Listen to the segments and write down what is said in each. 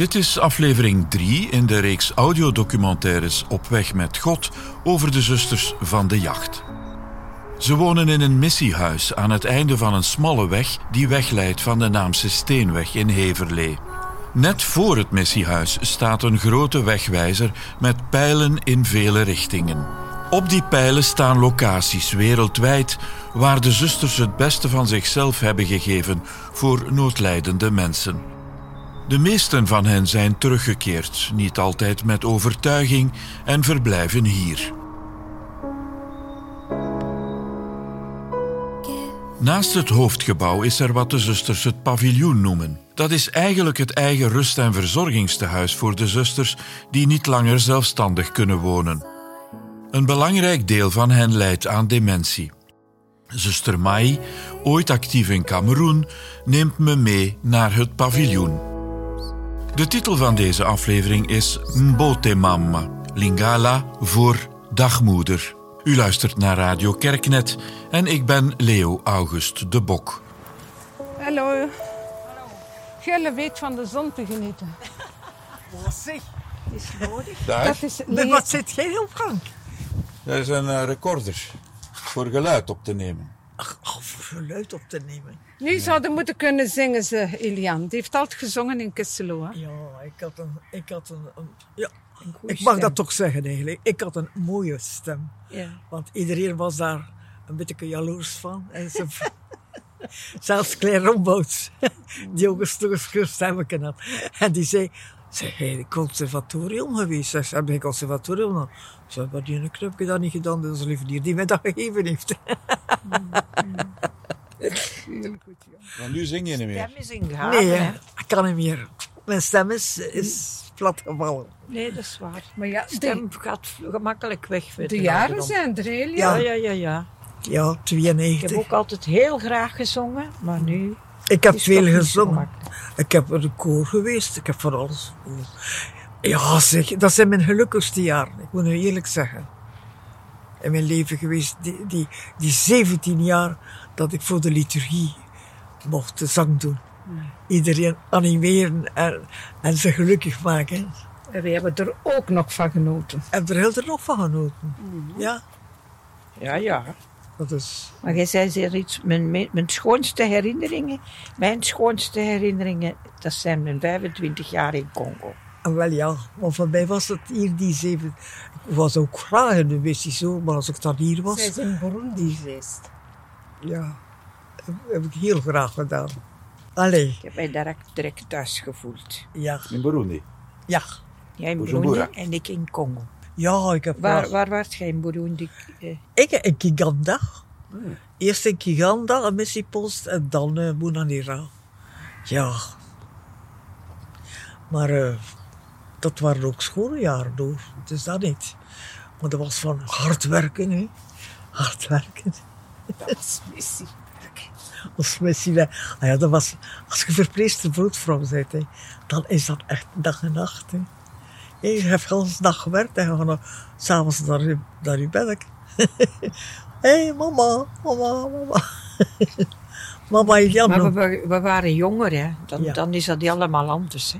Dit is aflevering 3 in de reeks audiodocumentaires Op weg met God over de zusters van de jacht. Ze wonen in een missiehuis aan het einde van een smalle weg die wegleidt van de Naamse Steenweg in Heverlee. Net voor het missiehuis staat een grote wegwijzer met pijlen in vele richtingen. Op die pijlen staan locaties wereldwijd waar de zusters het beste van zichzelf hebben gegeven voor noodlijdende mensen. De meesten van hen zijn teruggekeerd, niet altijd met overtuiging, en verblijven hier. Naast het hoofdgebouw is er wat de zusters het paviljoen noemen. Dat is eigenlijk het eigen rust- en verzorgingstehuis voor de zusters die niet langer zelfstandig kunnen wonen. Een belangrijk deel van hen lijdt aan dementie. Zuster Mai, ooit actief in Cameroen, neemt me mee naar het paviljoen. De titel van deze aflevering is Mbote Mama, Lingala voor dagmoeder. U luistert naar Radio Kerknet en ik ben Leo August de Bok. Hallo. Gelle weet van de zon te genieten. Wat zeg? is nodig. Daar, Dat is le- wat zit jij op gang? dat is een eh, recorder voor geluid op te nemen. Ach, oh, voor geluid op te nemen. Nu zouden moeten kunnen zingen ze, Ilian. Die heeft altijd gezongen in Kesselo. hè. Ja, ik had een... Ik, had een, een- ja, ik mag stem. dat toch zeggen eigenlijk. Ik had een mooie stem. Ja. Want iedereen was daar een beetje jaloers van. En ze, zelfs Claire Rombouts, die ook een stuk stemmetje had. En die zei, zeg jij in conservatorium geweest? Zeg, heb je een conservatorium dan? Zei, wat die een knupje dat niet gedaan, dat is lieve die die mij dat gegeven heeft. Heel goed, ja. Maar nu zing je niet meer. Stem is in gaven, Nee, hè. ik kan niet meer. Mijn stem is, is platgevallen. Nee, dat is waar. Maar ja, de, Stem gaat gemakkelijk weg. weet de jaren dan. zijn er, Ilian. Ja. Ja, ja, ja, ja. Ja, Ik 92. heb ook altijd heel graag gezongen, maar nu Ik heb is veel gezongen. Ik heb in de koor geweest. Ik heb van alles. Ja, zeg, dat zijn mijn gelukkigste jaren. Ik moet nu eerlijk zeggen. In mijn leven geweest, die, die, die 17 jaar dat ik voor de liturgie mocht de zang doen. Iedereen animeren en, en ze gelukkig maken. En we hebben er ook nog van genoten. En er heel er nog van genoten. Ja, Ja, ja. dat is. Maar jij zei zeer iets, mijn, mijn, mijn schoonste herinneringen, mijn schoonste herinneringen, dat zijn mijn 25 jaar in Congo. En wel ja, maar voor mij was het hier die zeven. Ik was ook graag in de missie zo, maar als ik dan hier was. Zij is in Burundi geweest. Ja, heb, heb ik heel graag gedaan. Allee, Ik heb mij direct, direct thuis gevoeld. ja, In Burundi. ja. Jij in Bujumbura. Burundi en ik in Congo. Ja, ik heb Waar, waar was jij in Burundi? Eh, Ik in Kiganda. Eerst in Kiganda, een missiepost, en dan eh Bunanira. Ja. Maar eh, dat waren ook schone jaren door. Het is dat niet. Maar dat was van hard werken, hè. Hard werken. Dat is missie. Als hè. ah ja, dat was, als je verpleegster broodvrouw bent, hè, dan is dat echt dag en nacht. Hè. Je hebt de hele dag gewerkt en je gaat dan s'avonds naar je, naar je bed. Hé, hey, mama, mama, mama. mama, Jan. maar we, we waren jonger, hè. Dan, Ja. dan is dat allemaal anders. Hè.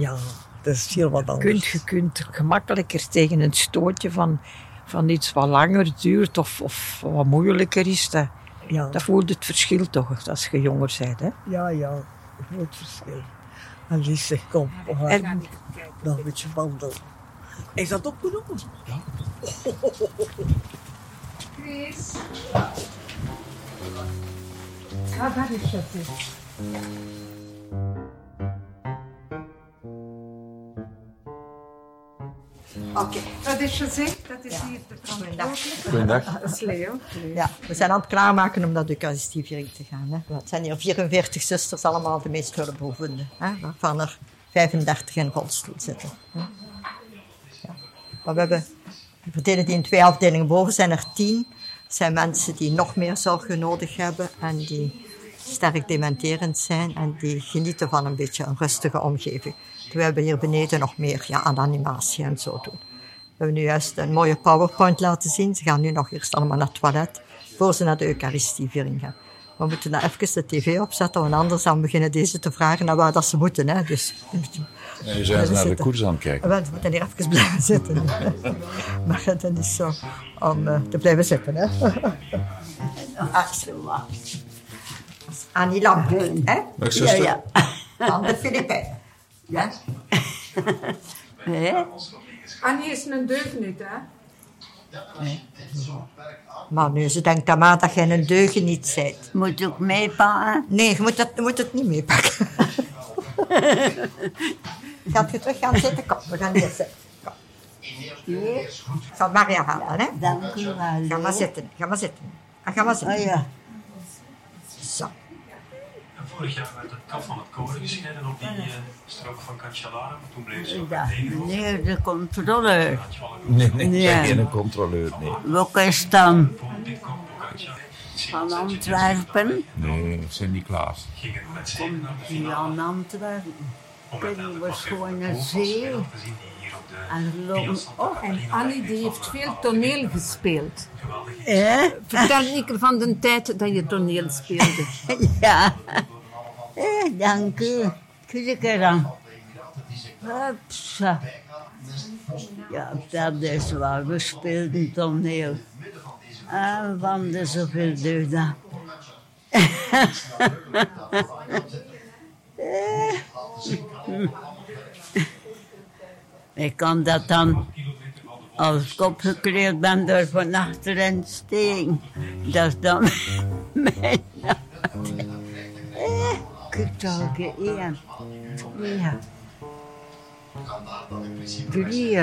Ja, dat is heel wat anders. kunt, je kunt gemakkelijker tegen een stootje van, van iets wat langer duurt of, of wat moeilijker is. Dat, ja, dat voelt het verschil toch als je jonger bent. Hè? ja, ja, een groot verschil. Zegt, kom, we gaan En, nog een beetje wandelen. Is dat opgenomen? Chris. Ah, daar is het. dus. Oké. Dat is dat is hier de verantwoordelijke. Goedendag. Dat is Leo. Ja, we zijn aan het klaarmaken om naar de Eucharistieviering te gaan. Hè. Het zijn hier 44 zusters, allemaal de meest hulpbehoevenden. Hè, waarvan er 35 in rolstoel zitten. Hè. Ja. Maar we hebben, voor denen die in twee afdelingen boven zijn er 10. Dat zijn mensen die nog meer zorgen nodig hebben en die sterk dementerend zijn en die genieten van een beetje een rustige omgeving. We hebben hier beneden nog meer ja, aan animatie en zo doen. We hebben nu juist een mooie PowerPoint laten zien. Ze gaan nu nog eerst allemaal naar het toilet voor ze naar de Eucharistieviering gaan. We moeten nou even de tv opzetten, want anders dan beginnen deze te vragen naar waar dat ze moeten. Hè. Dus, zijn ze naar de koers aan het kijken. we moeten hier even blijven zitten. maar dat is zo om eh, te blijven zitten. Hè. Ah, zo, maar. Annie Lambert, hè? Dag, zuster. Ja, ja. Van de Filipijnen. Ja? Annie is een deugniet, hè? Maar nu, ze denkt aan maar dat jij een deugeniet bent. Moet ook meepakken? Nee, je moet, dat, je moet het niet meepakken. Gaat je terug gaan zitten? Kom, we gaan hier zitten. Kom. Ik zal Maria halen, hè? Dank u wel. Ga maar zitten, ga maar zitten. Ah, Ga maar zitten. Oh ja. Zo. Vorig jaar werd het kaf van het koren gescheiden op die uh, strook van Cancellara, toen bleef ze Ja, meneer de controleur. Nee, nee, ik Ja. geen controleur, nee. Welke is dan? Van Antwerpen. Nee, Sint-Niklaas. Met de Die aan Antwerpen. Nog even gewoon hoofdvalspeler zee? En op. En Annie die heeft veel toneel gespeeld. geweldige Eh? Vertel Nieke van de tijd dat je toneel speelde. Ja. Eh, dank u. Kijk er dan. Hupsa. Ja, dat is waar. We speelden toneel. En van de zoveel deugden. Ik kan dat dan als ik opgekleurd ben door van achterin steen. Dat is dan mijn Toch één, twee, drie.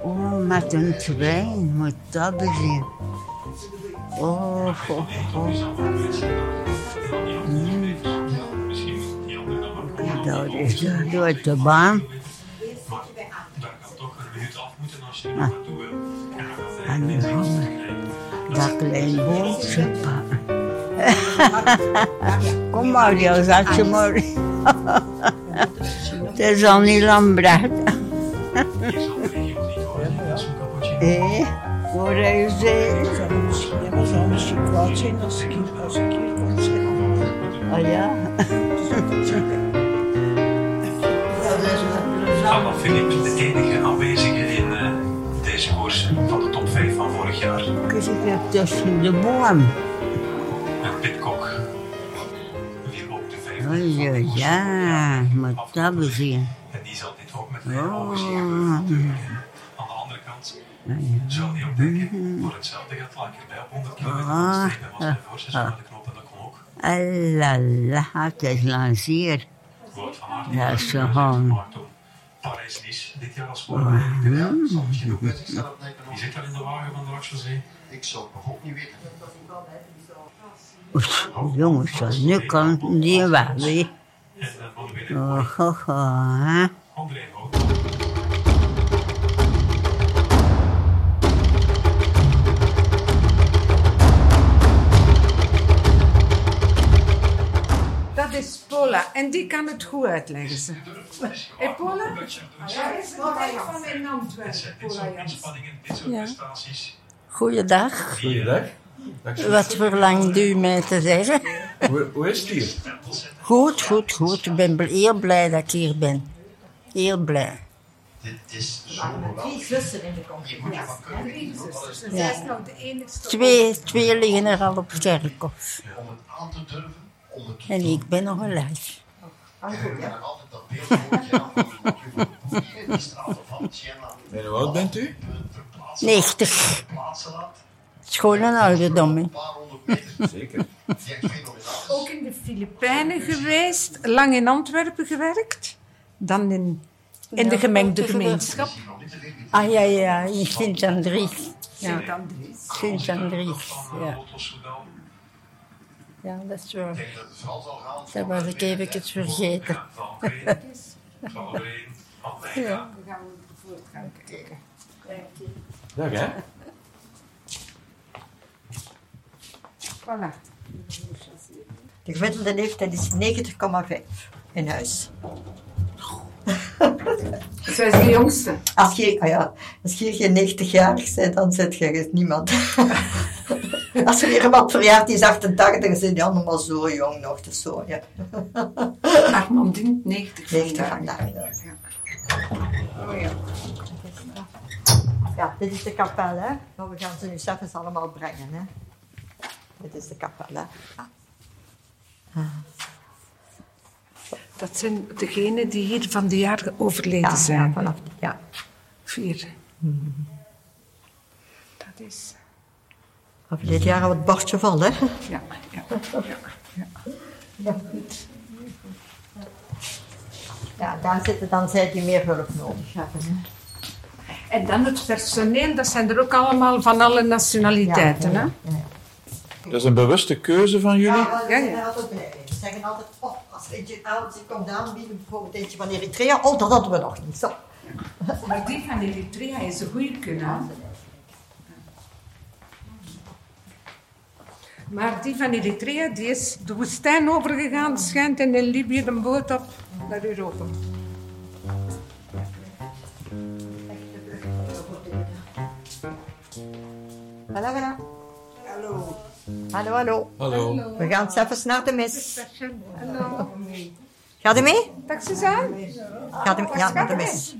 Oh, met een trein moet dat bezien. Oh, oh, oh. Mm. Kijk, Daar is de, door de baan. Daar kan toch een minuut af moeten als je nog naartoe wil. En nu we dat klein bootje pakken. Kom maar, jou, zet je maar. Het is al niet Lambrecht. Hé, voor hij zee. Ja, maar zou misschien kwaad zijn als ik, als ik hier kon zitten. Oh ja. Anna Philip, de enige aanwezige in eh, deze koers van de top 5 van vorig jaar. Ik heb tussen de boom. Oh ja, ja, moet dat bezien. En die zal dit ook met Oh. overzien. Aan de andere kant zou die ook denken, voor hetzelfde gaat het lekker bij op 100 kilometer van de streep. Was bij voorseizoen naar de knop en dat kon ook. Alala, het is lanceer. Wout van Aert Ja, zo een gewoon. Parijs-Nice dit jaar als voorbereiding. Ja, zal misschien ook weten. Wie zit daar in de wagen van de Axelzee? Ik zou het nog ook niet weten. Oef, Jongens, nu kan die weg weer. Oh, oh, oh. Dat is Paula en die kan het goed uitleggen. Ze. Hé Paula? Ja, is van in Antwerpen, Paula Jans. Prestaties. Goeiedag. Goeiedag. Wat verlangt u mij te zeggen? Hoe, hoe is het hier? Goed, goed, goed. Ik ben heel blij dat ik hier ben. Heel blij. Dit is zo Drie zussen in de. En zij is nou de enigste. Twee, twee liggen er al op kerkhof. om het aan te durven, om het te En ik ben nog een lijf. En hoe oud bent u? verplaatsen, 90. Het gewoon een ouderdom. hè. Een paar honderd meter. Zeker. Ook in de Filipijnen geweest, lang in Antwerpen gewerkt. Dan in, in de gemengde gemeenschap. Ah ja, ja, in Sint-Andries. Ja, Sint-Andries. Ja. Ja, dat is waar. Dat het gaan was ik even vergeten. Van Kreen. Van Ooreen. Van Wijngaard. We gaan voort gaan kijken. Dag hè? Voilà. De gemiddelde leeftijd is 90,5 in huis. Zij is de jongste. Als je, ah ja, als je geen 90-jarig bent, dan zit je dus niemand. als er iemand verjaart die is 88, dan zijn die allemaal zo jong nog. Dus zo, ja. Armandine, 90 90 vandaag. vandaag. Ja. Oh ja. Ja, dit is de kapel, hè. Maar we gaan ze nu zelfs allemaal brengen, hè. Dit is de kapel, hè. Dat zijn degenen die hier van de jaar overleden Ja, zijn. ja, vanaf, ja. Vier. Dat is... Of dit jaar al het bordje vol, hè. Ja, ja, ja. ja. Ja, goed. Ja, daar zitten dan zij die meer hulp nodig hebben, hè. En dan het personeel, dat zijn er ook allemaal van alle nationaliteiten. Ja, hè? Dat is een bewuste keuze van jullie. Ja, we Ja, zijn ja. er altijd blij mee. Ze zeggen altijd, oh, als eentje aan zich komt aanbieden, bijvoorbeeld eentje van Eritrea, oh, dat hadden we nog niet. Zo. Maar die van Eritrea is een goede kunner. Maar die van Eritrea die is de woestijn overgegaan, schijnt en in Libië een boot op naar Europa. Hallo, hallo. Hallo. Hallo, hallo. We gaan zelfs naar de mis. Hallo. Gaat u mee? Dag Suzanne. Gaat u, ja, naar de mis.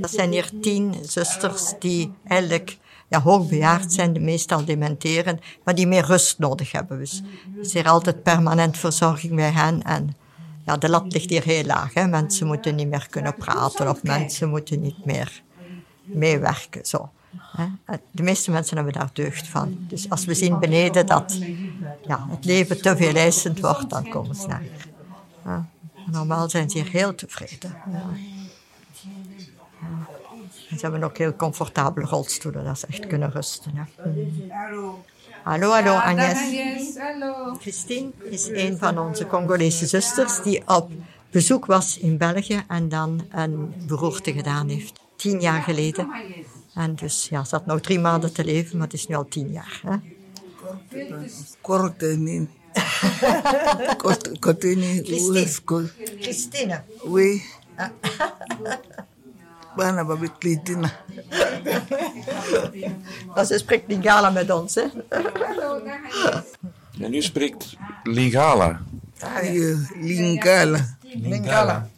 Dat zijn hier tien zusters die eigenlijk ja, hoogbejaard zijn, die meestal dementeren, maar die meer rust nodig hebben. Dus er is hier altijd permanent verzorging bij hen. En ja, de lat ligt hier heel laag. Hè. Mensen moeten niet meer kunnen praten of mensen moeten niet meer meewerken. Zo. En De meeste mensen hebben daar deugd van. Dus als we zien beneden dat ja, het leven te veel eisend wordt, dan komen ze naar hier. Ja. Normaal zijn ze hier heel tevreden. Ja. Ze hebben ook heel comfortabele rolstoelen, dat ze echt kunnen rusten. Hè. Hallo, hallo Agnes. Christine is een van onze Congolese zusters die op bezoek was in België en dan een beroerte gedaan heeft. Tien jaar geleden. En dus ja, ze had nog drie maanden te leven, maar het is nu al tien jaar. Hè. Korte Korte nini. Christine. Christine. Oui. Bana babi Klitina. Maar ze spreekt Lingala met ons. Hè. En u spreekt Lingala. Ayo, Lingala. Lingala.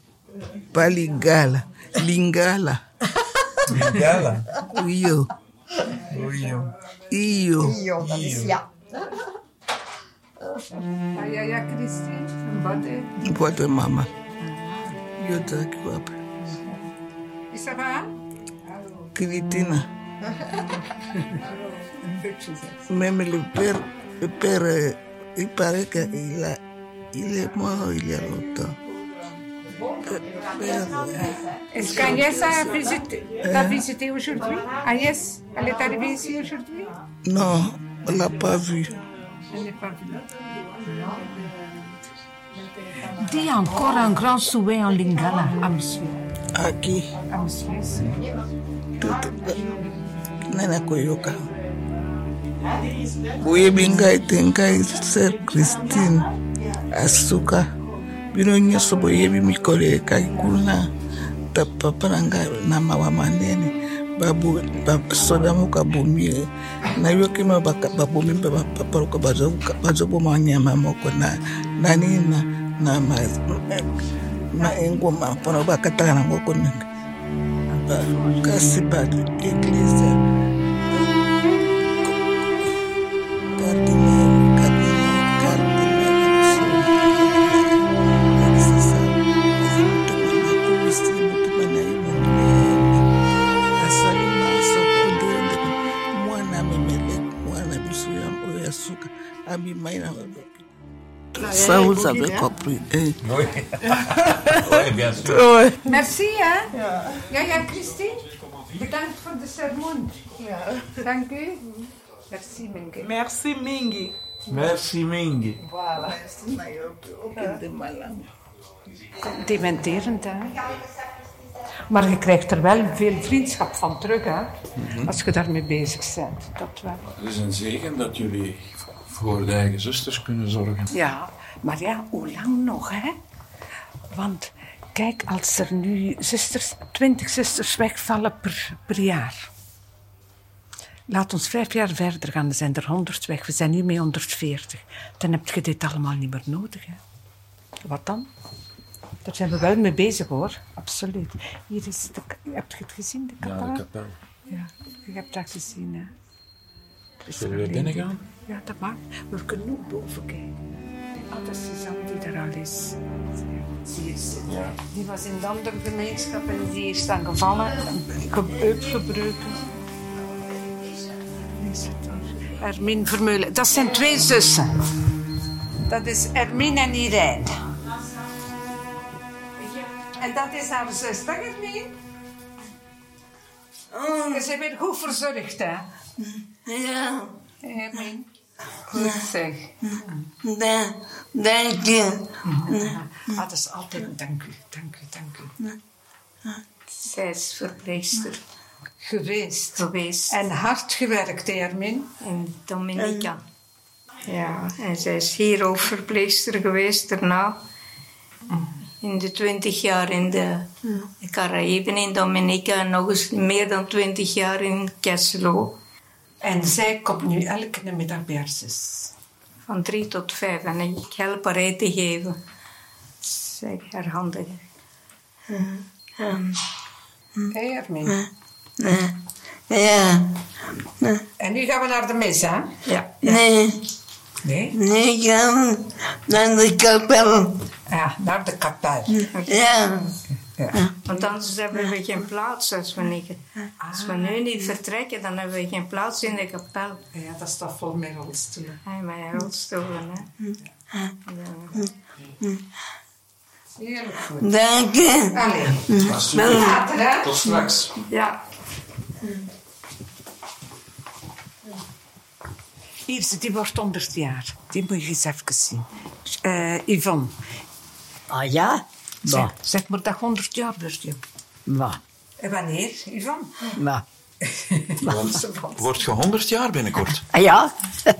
Pa Lingala. Bengala? Uio. Uio. Io. Io, da Io. Ai, ai, Cristina, Cristi, não pode... Não pode, mama. Eu tô aqui, guapa. E você? Cristina. Même le père, le e il paraît ele a, il est mort il. Euh, Est-ce qu'Agnès a visité, t'a visité aujourd'hui? Agnès, elle est arrivée ici aujourd'hui? non, on l'a pas vu. Elle n'est pas venue. Dis encore un grand souhait en lingala à monsieur. À qui? À monsieur. Tout- nani koyoka boyebi ngai te ngai ser christine asuka bino nyonso boyebi mikolo ekaki kuna. Papa na ngai na mawa manene basoda moko abomi. Nayoki ma babomi mpe bapapa loko bazoboma nyama moko na nini na na ma- na engoma mpona bakataka nango konenge Ba- kasi ba eglise Ça, vous avez compris. Oui, bien sûr. Merci, hè? Ja, ja, Christine. Bedankt voor de sermon. Dank u. Merci, mijn kind. Merci mingi. Merci Mingi. Voilà. Dementerend, hè? Maar je krijgt er wel veel vriendschap van terug, hè? Als je daarmee bezig bent. Dat wel. Het is een zegen dat jullie voor de eigen zusters kunnen zorgen. Ja, maar ja, hoe lang nog, hè? Want kijk, als er nu zusters, twintig zusters wegvallen per, per jaar. Laat ons vijf jaar verder gaan, dan zijn er honderd weg. We zijn nu met 140. Dan heb je dit allemaal niet meer nodig, hè? Wat dan? Daar zijn we wel mee bezig, hoor. Absoluut. Hier is de, heb je het gezien, de kapel? Ja, de kapel. Ja, je hebt dat gezien, hè? Zullen we alleen binnen die- gaan? Ja, dat mag. We kunnen ook boven kijken. Ah, dat is Suzanne die er al is. Zitten. Ja. Die was in de andere gemeenschap en die is dan gevallen. Heupgebroken. Ermin Vermeulen. Dat zijn twee zussen. Dat is Ermin en Irene. En dat is haar zus. Dag Ermin. Je bent weer goed verzorgd, hè? Ja, Ermin. Goed zeg. da- dank je. Ah, dat is altijd dank u, dank u, dank u. Zij is verpleegster Geweest. geweest En hard gewerkt, hè, Ermin. in Dominica. Ja, en zij is hier ook verpleegster geweest daarna. In de twintig jaar in de Caraïben in Dominica en nog eens meer dan twintig jaar in Kesselo. En zij komt nu elke middag bij haar zus. Van drie tot vijf. En ik help haar eten geven. Zij haar handen. Ja, En nu gaan we naar de mis, hè? Ja. nee, Nee? nee, ik ga naar de kapel. Ja, naar de kapel. Ja, Want anders hebben we geen plaats als we niet... Als we nu niet vertrekken, dan hebben we geen plaats in de kapel. Ja, dat staat vol met rolstoelen. Hij met rolstoelen, hè. Heerlijk goed. dank je. Allee. Later, hè? Tot straks. Ja. Hier, ze- die wordt 100 jaar. Die moet je eens even zien. Eh Yvonne, Ah ja? Zeg, zeg maar dat 100 jaar wordt je. bah, En wanneer, Yvonne? bah. Wordt je 100 jaar binnenkort? Ah ja?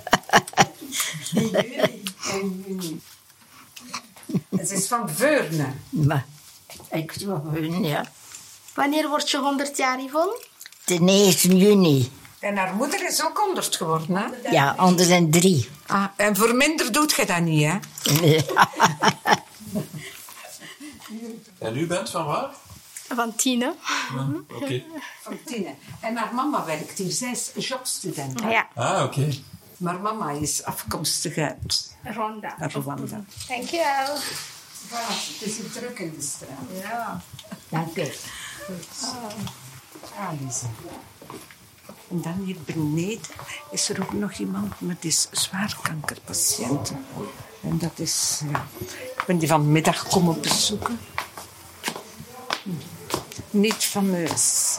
Het is van Veurne. Bah. Ik hun, ja. Wanneer word je 100 jaar, Yvonne? De 9 juni. En haar moeder is ook 100 geworden, hè? Ja, anders zijn drie. Ah, en voor minder doet je dat niet, hè? Nee. En u bent van waar? Van Tine. Oké. Van Tine. En haar mama werkt hier. Zij is jobstudent. Ja, Ah, oké. Maar mama is afkomstig uit Ronda. Rwanda. Dankjewel. Voilà, het is hier druk in de straat. Ja. Dank u. Ah, Lisa. En dan hier beneden is er ook nog iemand met die zwaarkankerpatiënt. En dat is... Ja, ik ben die vanmiddag komen bezoeken. Niet fameus.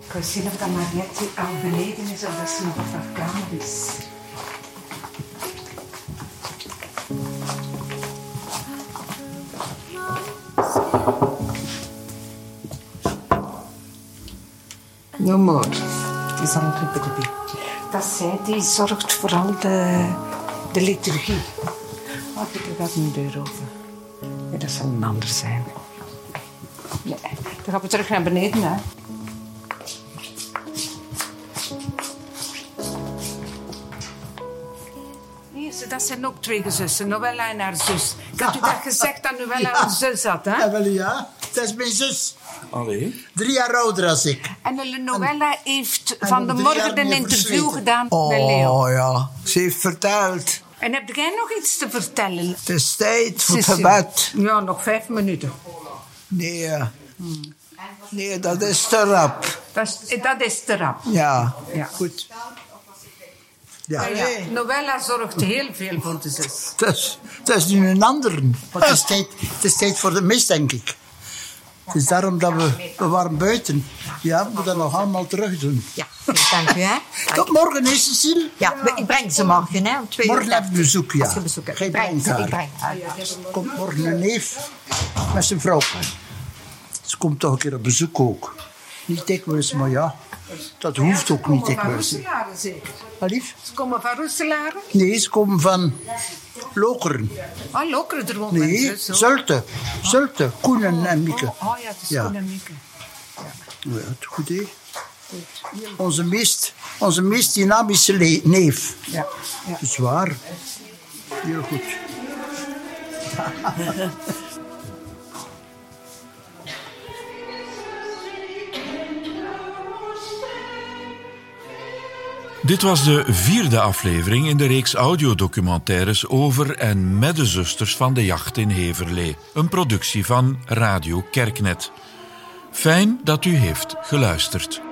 Ik wil zien of dat Mariette al beneden is of dat ze nog op is. No more. Het is al een baby. Dat zij die zorgt voor al de, de liturgie. Oh, er gaat een deur open. Nee, dat zal een ander zijn. Nee, dan gaan we terug naar beneden, hè. Dat zijn ook twee zussen, Noella en haar zus. Ik had u dat gezegd dat Noella een zus had, hè? Ja, wel ja. Dat is mijn zus. Allee. Drie jaar ouder als ik. En de Noella heeft en van de morgen een interview gedaan met Leo. Oh ja, ze heeft verteld. En heb jij nog iets te vertellen? Het is tijd voor het gebed. Ja, nog vijf minuten. Nee, ja. nee, dat is te rap. Dat is, dat is te rap. Ja, Ja. goed. Ja. Noella zorgt heel veel voor de zus. Het is, nu een ander. Het is, tijd, het is tijd voor de mis, denk ik. Het is daarom dat we, we waren buiten. Ja, we moeten dat nog allemaal terug doen. Ja, dank u. Hè. Tot morgen, is Cecile? Ja, ik breng ze morgen, hè, om twee Morgen uur. heb je bezoek, ja. Als je bezoek hebt. Gij Ik breng brengt ze, haar. ik breng haar. Komt morgen een neef met zijn vrouw. Ze komt toch een keer op bezoek ook. Niet dikwijls, maar ja. Dat hoeft ook niet dikwijls. Roeselaren zeker. Wat lief? Ze komen van Roeselaren? Nee, ze komen van Lokeren. Oh, Lokeren, er woont Nee, mensen, zo. Zulte. Zulte, Koenen en Mieke. Oh, oh ja, het is Ja. Koen en Mieke. Ja, het goed hè? Onze meest, onze meest dynamische neef. Ja. ja. Dat is waar. Heel goed. Dit was de vierde aflevering in de reeks audiodocumentaires over en met de zusters van de jacht in Heverlee. Een productie van Radio Kerknet. Fijn dat u heeft geluisterd.